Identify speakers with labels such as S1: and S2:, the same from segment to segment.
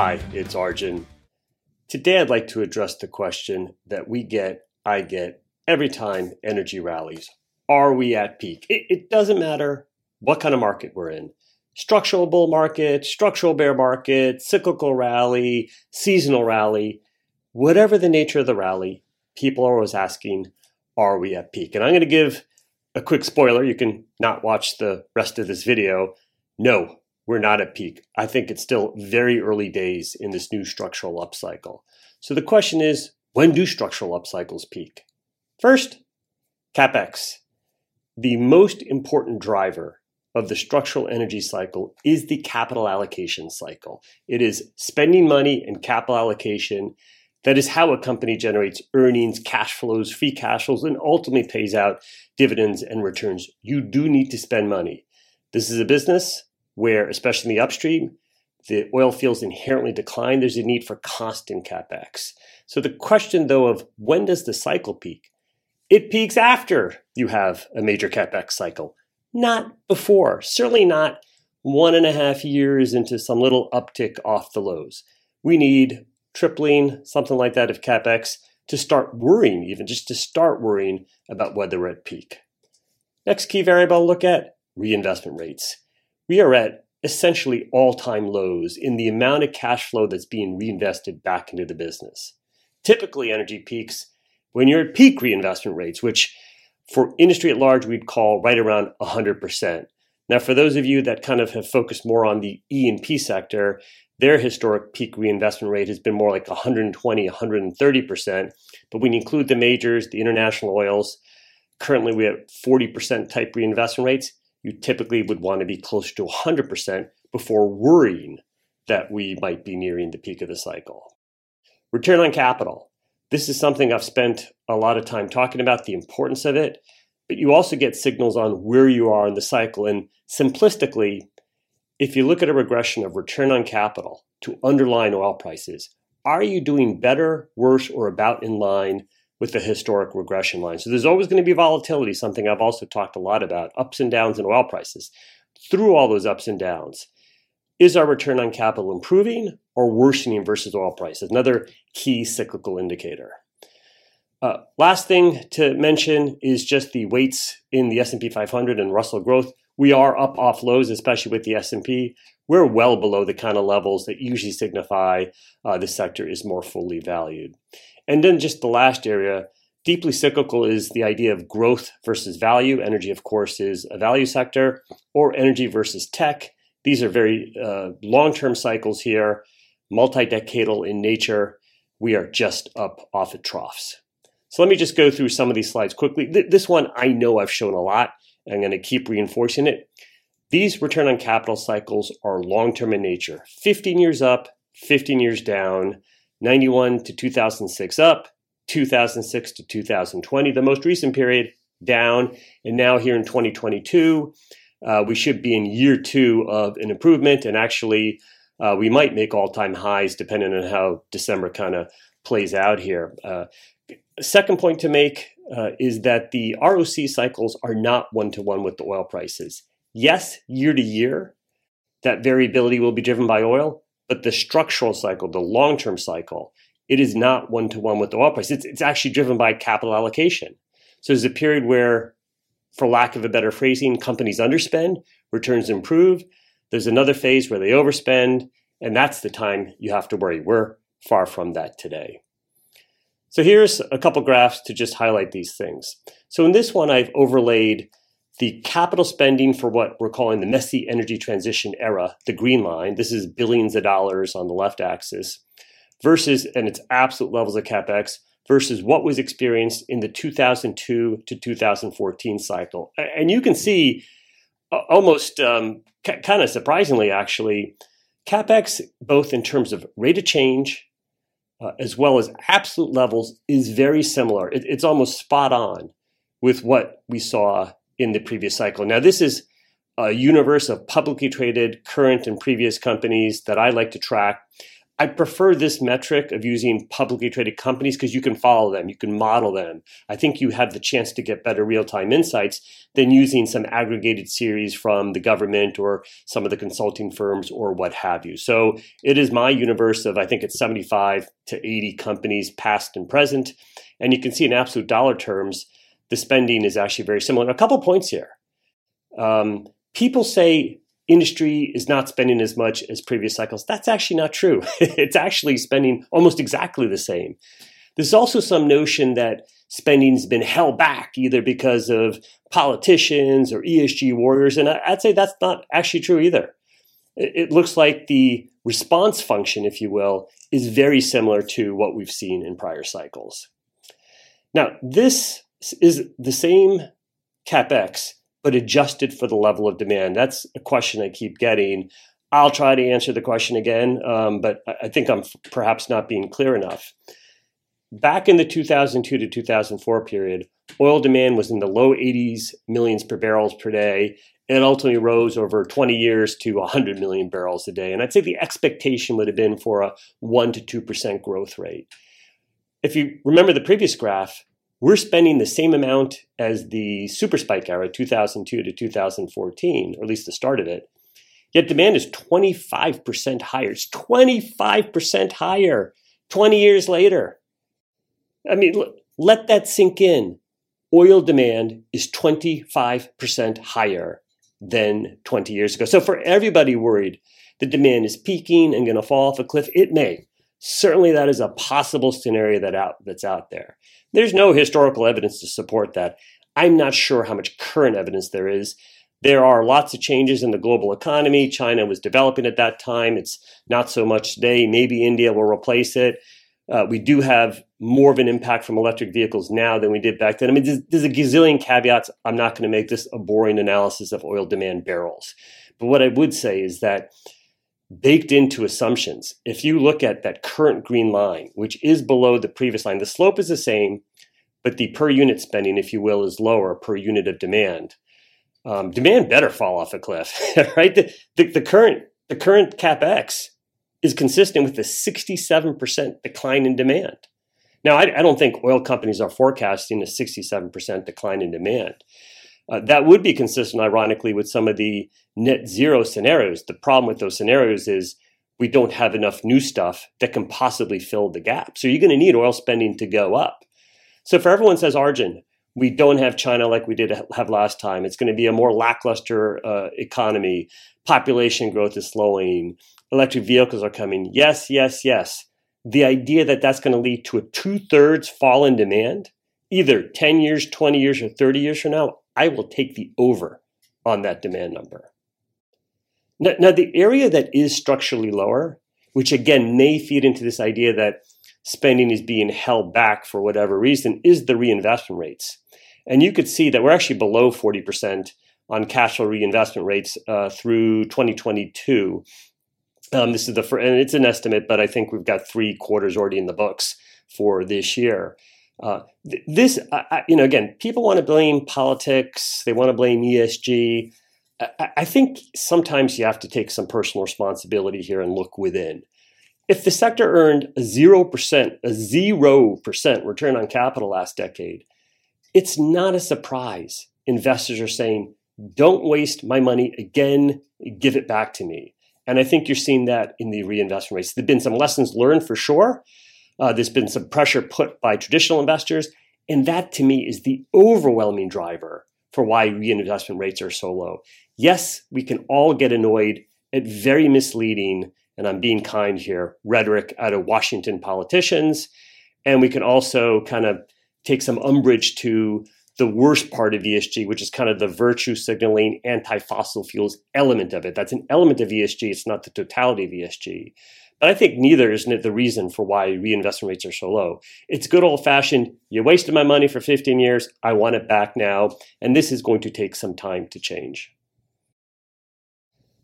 S1: Hi, it's Arjun. Today I'd like to address the question that we get, I get, every time energy rallies. Are we at peak? It, it doesn't matter what kind of market we're in. Structural bull market, structural bear market, cyclical rally, seasonal rally, whatever the nature of the rally, people are always asking, are we at peak? And I'm going to give a quick spoiler. You can not watch the rest of this video. No, we're not at peak. I think it's still very early days in this new structural upcycle. So the question is, when do structural upcycles peak? First, capex. The most important driver of the structural energy cycle is the capital allocation cycle. It is spending money and capital allocation. That is how a company generates earnings, cash flows, free cash flows, and ultimately pays out dividends and returns. You do need to spend money. This is a business where, especially in the upstream, the oil fields inherently decline. There's a need for constant capex. So the question, though, of when does the cycle peak? It peaks after you have a major capex cycle, not before. Certainly not one and a half years into some little uptick off the lows. We need tripling, something like that, of capex to start worrying, even just to start worrying about whether we're at peak. Next key variable I'll look at reinvestment rates we are at essentially all time lows in the amount of cash flow that's being reinvested back into the business. Typically, energy peaks when you're at peak reinvestment rates, which for industry at large we'd call right around 100%. Now, for those of you that kind of have focused more on the E&P sector, their historic peak reinvestment rate has been more like 120, 130%. But when you include the majors, the international oils, currently we have 40% type reinvestment rates you typically would want to be close to 100% before worrying that we might be nearing the peak of the cycle. Return on capital. This is something I've spent a lot of time talking about, the importance of it, but you also get signals on where you are in the cycle. And simplistically, if you look at a regression of return on capital to underlying oil prices, are you doing better, worse, or about in line with the historic regression line. So there's always going to be volatility, something I've also talked a lot about, ups and downs in oil prices. Through all those ups and downs, is our return on capital improving or worsening versus oil prices? Another key cyclical indicator. Uh, last thing to mention is just the weights in the S&P 500 and Russell growth. We are up off lows, especially with the S&P. We're well below the kind of levels that usually signify uh, the sector is more fully valued. And then just the last area, deeply cyclical is the idea of growth versus value. Energy, of course, is a value sector, or energy versus tech. These are very uh, long term cycles here, multi decadal in nature. We are just up off at troughs. So let me just go through some of these slides quickly. Th- this one I know I've shown a lot. I'm going to keep reinforcing it. These return on capital cycles are long term in nature 15 years up, 15 years down. 91 to 2006 up, 2006 to 2020, the most recent period down, and now here in 2022, uh, we should be in year two of an improvement, and actually, uh, we might make all-time highs depending on how December kind of plays out here. Uh, second point to make uh, is that the ROC cycles are not one-to-one with the oil prices. Yes, year to year, that variability will be driven by oil, but the structural cycle, the long term cycle, it is not one to one with the oil price. It's, it's actually driven by capital allocation. So there's a period where, for lack of a better phrasing, companies underspend, returns improve. There's another phase where they overspend, and that's the time you have to worry. We're far from that today. So here's a couple graphs to just highlight these things. So in this one, I've overlaid the capital spending for what we're calling the messy energy transition era, the green line, this is billions of dollars on the left axis, versus, and its absolute levels of capex, versus what was experienced in the 2002 to 2014 cycle. And you can see almost um, kind of surprisingly, actually, capex, both in terms of rate of change uh, as well as absolute levels, is very similar. It, it's almost spot on with what we saw in the previous cycle. Now, this is a universe of publicly traded current and previous companies that I like to track. I prefer this metric of using publicly traded companies because you can follow them, you can model them. I think you have the chance to get better real time insights than using some aggregated series from the government or some of the consulting firms or what have you. So it is my universe of, I think it's 75 to 80 companies, past and present. And you can see in absolute dollar terms, the spending is actually very similar. A couple points here. Um, people say industry is not spending as much as previous cycles. That's actually not true. it's actually spending almost exactly the same. There's also some notion that spending's been held back either because of politicians or ESG warriors, and I'd say that's not actually true either. It looks like the response function, if you will, is very similar to what we've seen in prior cycles. Now, this is the same capex but adjusted for the level of demand? That's a question I keep getting. I'll try to answer the question again, um, but I think I'm perhaps not being clear enough. Back in the 2002 to 2004 period, oil demand was in the low 80s millions per barrels per day. And it ultimately rose over 20 years to 100 million barrels a day. And I'd say the expectation would have been for a 1% to 2% growth rate. If you remember the previous graph, we're spending the same amount as the super spike era, 2002 to 2014, or at least the start of it. Yet demand is 25% higher. It's 25% higher 20 years later. I mean, let that sink in. Oil demand is 25% higher than 20 years ago. So, for everybody worried the demand is peaking and going to fall off a cliff, it may. Certainly, that is a possible scenario that out, that's out there. There's no historical evidence to support that. I'm not sure how much current evidence there is. There are lots of changes in the global economy. China was developing at that time. It's not so much today. Maybe India will replace it. Uh, we do have more of an impact from electric vehicles now than we did back then. I mean, there's, there's a gazillion caveats. I'm not going to make this a boring analysis of oil demand barrels. But what I would say is that baked into assumptions. If you look at that current green line, which is below the previous line, the slope is the same, but the per unit spending, if you will, is lower per unit of demand. Um, demand better fall off a cliff, right? The, the, the, current the current capex is consistent with the 67% decline in demand. Now, I, I don't think oil companies are forecasting a 67% decline in demand. Uh, that would be consistent, ironically, with some of the net zero scenarios. The problem with those scenarios is we don't have enough new stuff that can possibly fill the gap. So you're going to need oil spending to go up. So for everyone says Arjun, we don't have China like we did have last time. It's going to be a more lackluster uh, economy. Population growth is slowing. Electric vehicles are coming. Yes, yes, yes. The idea that that's going to lead to a two thirds fall in demand, either 10 years, 20 years, or 30 years from now, I will take the over on that demand number. Now, now, the area that is structurally lower, which again may feed into this idea that spending is being held back for whatever reason, is the reinvestment rates. And you could see that we're actually below 40% on cash flow reinvestment rates uh, through 2022. Um, this is the first, and it's an estimate, but I think we've got three quarters already in the books for this year. Uh, this, I, you know, again, people want to blame politics. They want to blame ESG. I, I think sometimes you have to take some personal responsibility here and look within. If the sector earned a 0%, a 0% return on capital last decade, it's not a surprise investors are saying, don't waste my money again, give it back to me. And I think you're seeing that in the reinvestment rates. There have been some lessons learned for sure, uh, there's been some pressure put by traditional investors. And that to me is the overwhelming driver for why reinvestment rates are so low. Yes, we can all get annoyed at very misleading, and I'm being kind here, rhetoric out of Washington politicians. And we can also kind of take some umbrage to the worst part of ESG, which is kind of the virtue signaling anti fossil fuels element of it. That's an element of ESG, it's not the totality of ESG. But I think neither is it the reason for why reinvestment rates are so low. It's good old fashioned, you wasted my money for 15 years, I want it back now, and this is going to take some time to change.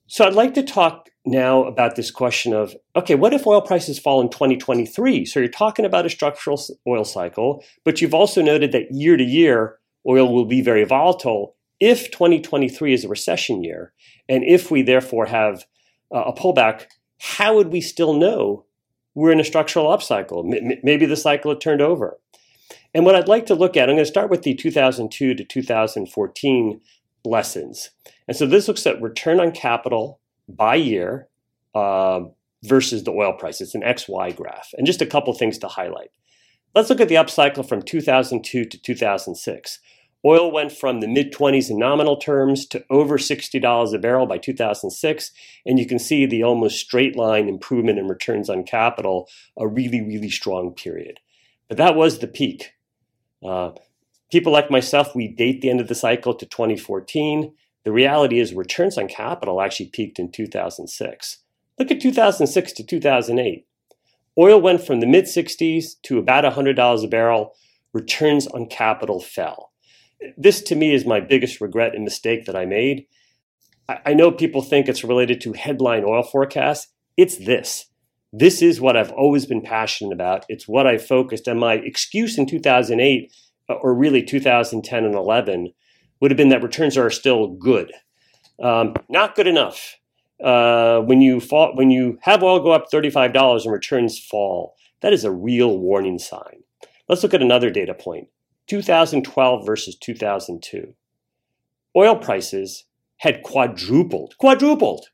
S1: So I'd like to talk now about this question of okay, what if oil prices fall in 2023? So you're talking about a structural oil cycle, but you've also noted that year to year, oil will be very volatile if 2023 is a recession year. And if we therefore have a pullback how would we still know we're in a structural upcycle. Maybe the cycle had turned over. And what I'd like to look at, I'm going to start with the 2002 to 2014 lessons. And so this looks at return on capital by year uh, versus the oil price. It's an XY graph. And just a couple things to highlight. Let's look at the upcycle from 2002 to 2006. Oil went from the mid 20s in nominal terms to over $60 a barrel by 2006. And you can see the almost straight line improvement in returns on capital, a really, really strong period. But that was the peak. Uh, people like myself, we date the end of the cycle to 2014. The reality is returns on capital actually peaked in 2006. Look at 2006 to 2008. Oil went from the mid 60s to about $100 a barrel. Returns on capital fell. This to me is my biggest regret and mistake that I made. I know people think it's related to headline oil forecasts. It's this. This is what I've always been passionate about. It's what I focused. And my excuse in 2008, or really 2010 and 11, would have been that returns are still good. Um, not good enough. Uh, when you fall, when you have oil go up $35 and returns fall, that is a real warning sign. Let's look at another data point. 2012 versus 2002. Oil prices had quadrupled, quadrupled.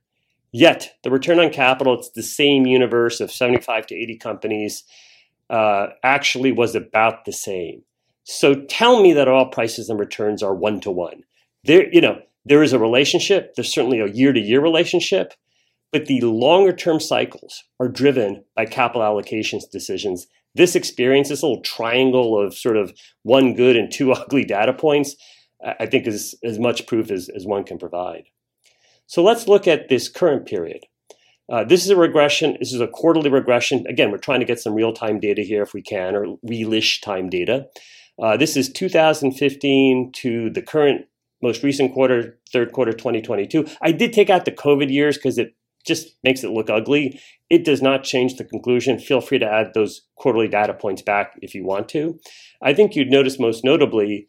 S1: Yet the return on capital, it's the same universe of 75 to 80 companies, uh, actually was about the same. So tell me that oil prices and returns are one to one. There, you know, there is a relationship. There's certainly a year to year relationship, but the longer term cycles are driven by capital allocations decisions this experience, this little triangle of sort of one good and two ugly data points, I think is as much proof as, as one can provide. So let's look at this current period. Uh, this is a regression. This is a quarterly regression. Again, we're trying to get some real time data here if we can, or realish time data. Uh, this is 2015 to the current most recent quarter, third quarter 2022. I did take out the COVID years because it just makes it look ugly. It does not change the conclusion. Feel free to add those quarterly data points back if you want to. I think you'd notice most notably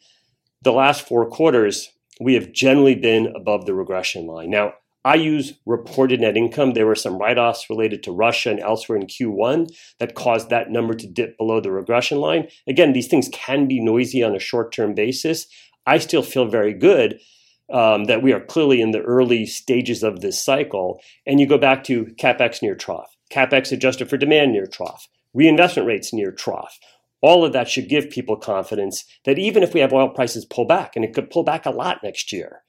S1: the last four quarters, we have generally been above the regression line. Now, I use reported net income. There were some write offs related to Russia and elsewhere in Q1 that caused that number to dip below the regression line. Again, these things can be noisy on a short term basis. I still feel very good um, that we are clearly in the early stages of this cycle. And you go back to capex near trough, capex adjusted for demand near trough, reinvestment rates near trough. All of that should give people confidence that even if we have oil prices pull back, and it could pull back a lot next year,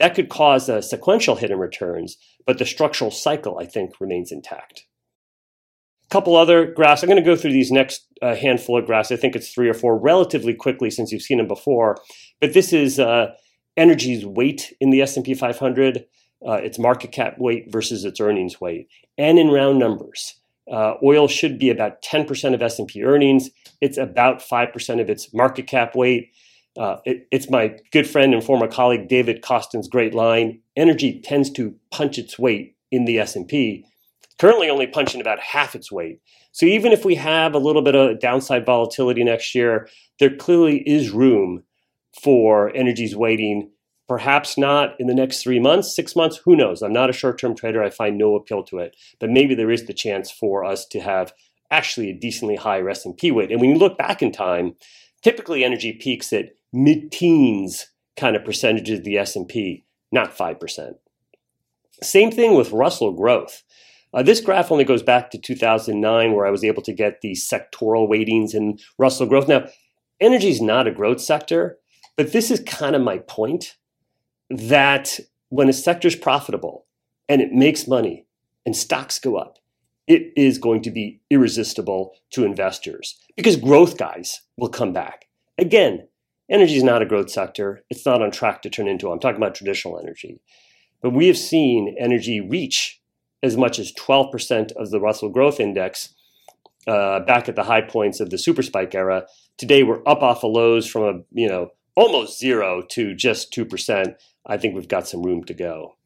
S1: that could cause a sequential hit in returns, but the structural cycle, I think, remains intact. A couple other graphs. I'm going to go through these next uh, handful of graphs. I think it's three or four relatively quickly since you've seen them before. But this is uh, energy's weight in the S&P 500, uh, its market cap weight versus its earnings weight, and in round numbers. Uh, oil should be about 10% of S&P earnings. It's about 5% of its market cap weight. Uh, it, it's my good friend and former colleague David Kostin's great line. Energy tends to punch its weight in the S&P. Currently, only punching about half its weight. So even if we have a little bit of downside volatility next year, there clearly is room for energy's weighting. Perhaps not in the next three months, six months, who knows? I'm not a short term trader. I find no appeal to it. But maybe there is the chance for us to have actually a decently high S&P weight. And when you look back in time, typically energy peaks at mid-teens kind of percentages of the S&P, not 5%. Same thing with Russell growth. Uh, this graph only goes back to 2009, where I was able to get the sectoral weightings in Russell growth. Now, energy is not a growth sector, but this is kind of my point that when a sector is profitable and it makes money and stocks go up, it is going to be irresistible to investors because growth guys will come back. Again, energy is not a growth sector. It's not on track to turn into, I'm talking about traditional energy. But we have seen energy reach as much as 12% of the Russell Growth Index uh, back at the high points of the super spike era. Today, we're up off the lows from a you know almost zero to just 2%, I think we've got some room to go.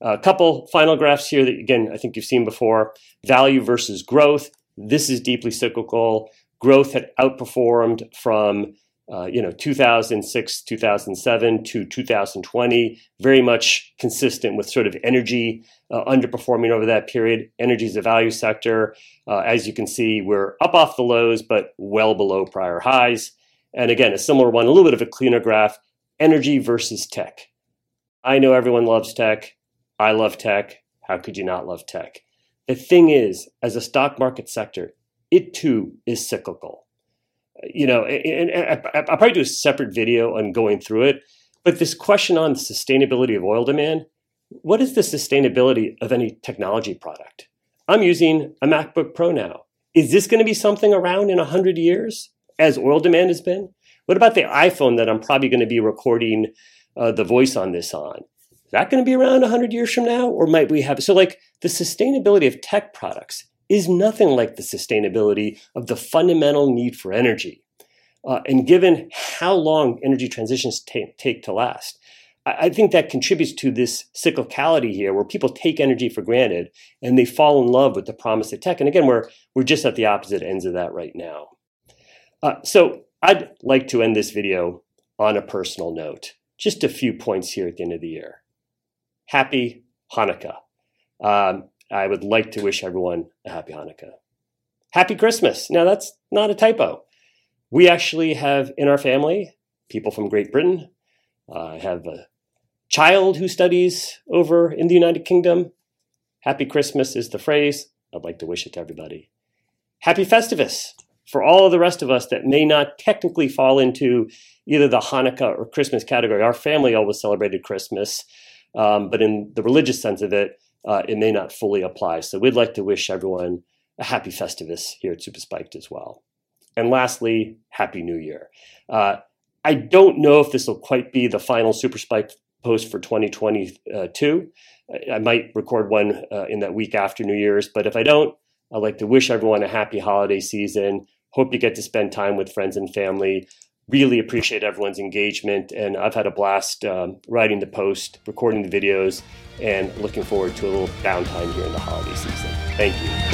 S1: A couple final graphs here that, again, I think you've seen before value versus growth. This is deeply cyclical. Growth had outperformed from uh, you know, 2006, 2007 to 2020, very much consistent with sort of energy uh, underperforming over that period. Energy is a value sector. Uh, as you can see, we're up off the lows, but well below prior highs. And again, a similar one, a little bit of a cleaner graph energy versus tech. I know everyone loves tech. I love tech. How could you not love tech? The thing is, as a stock market sector, it too is cyclical you know, and, I'll probably do a separate video on going through it. But this question on the sustainability of oil demand, what is the sustainability of any technology product? I'm using a MacBook Pro now. Is this going to be something around in 100 years as oil demand has been? What about the iPhone that I'm probably going to be recording uh, the voice on this on? Is that going to be around 100 years from now? Or might we have? So, like, the sustainability of tech products is nothing like the sustainability of the fundamental need for energy. Uh, and given how long energy transitions take, take to last, I, I think that contributes to this cyclicality here where people take energy for granted and they fall in love with the promise of tech. And again, we're, we're just at the opposite ends of that right now. Uh, so I'd like to end this video on a personal note. Just a few points here at the end of the year. Happy Hanukkah. Um, I would like to wish everyone a happy Hanukkah. Happy Christmas. Now, that's not a typo. We actually have in our family people from Great Britain. Uh, I have a child who studies over in the United Kingdom. Happy Christmas is the phrase. I'd like to wish it to everybody. Happy Festivus for all of the rest of us that may not technically fall into either the Hanukkah or Christmas category. Our family always celebrated Christmas, um, but in the religious sense of it, uh, it may not fully apply. So we'd like to wish everyone a happy Festivus here at Super Spiked as well. And lastly, Happy New Year. Uh, I don't know if this will quite be the final Super Spiked post for 2022. I might record one uh, in that week after New Year's, but if I don't, I'd like to wish everyone a happy holiday season. Hope you get to spend time with friends and family really appreciate everyone's engagement. And I've had a blast um, writing the post, recording the videos, and looking forward to a little downtime here in the holiday season. Thank you.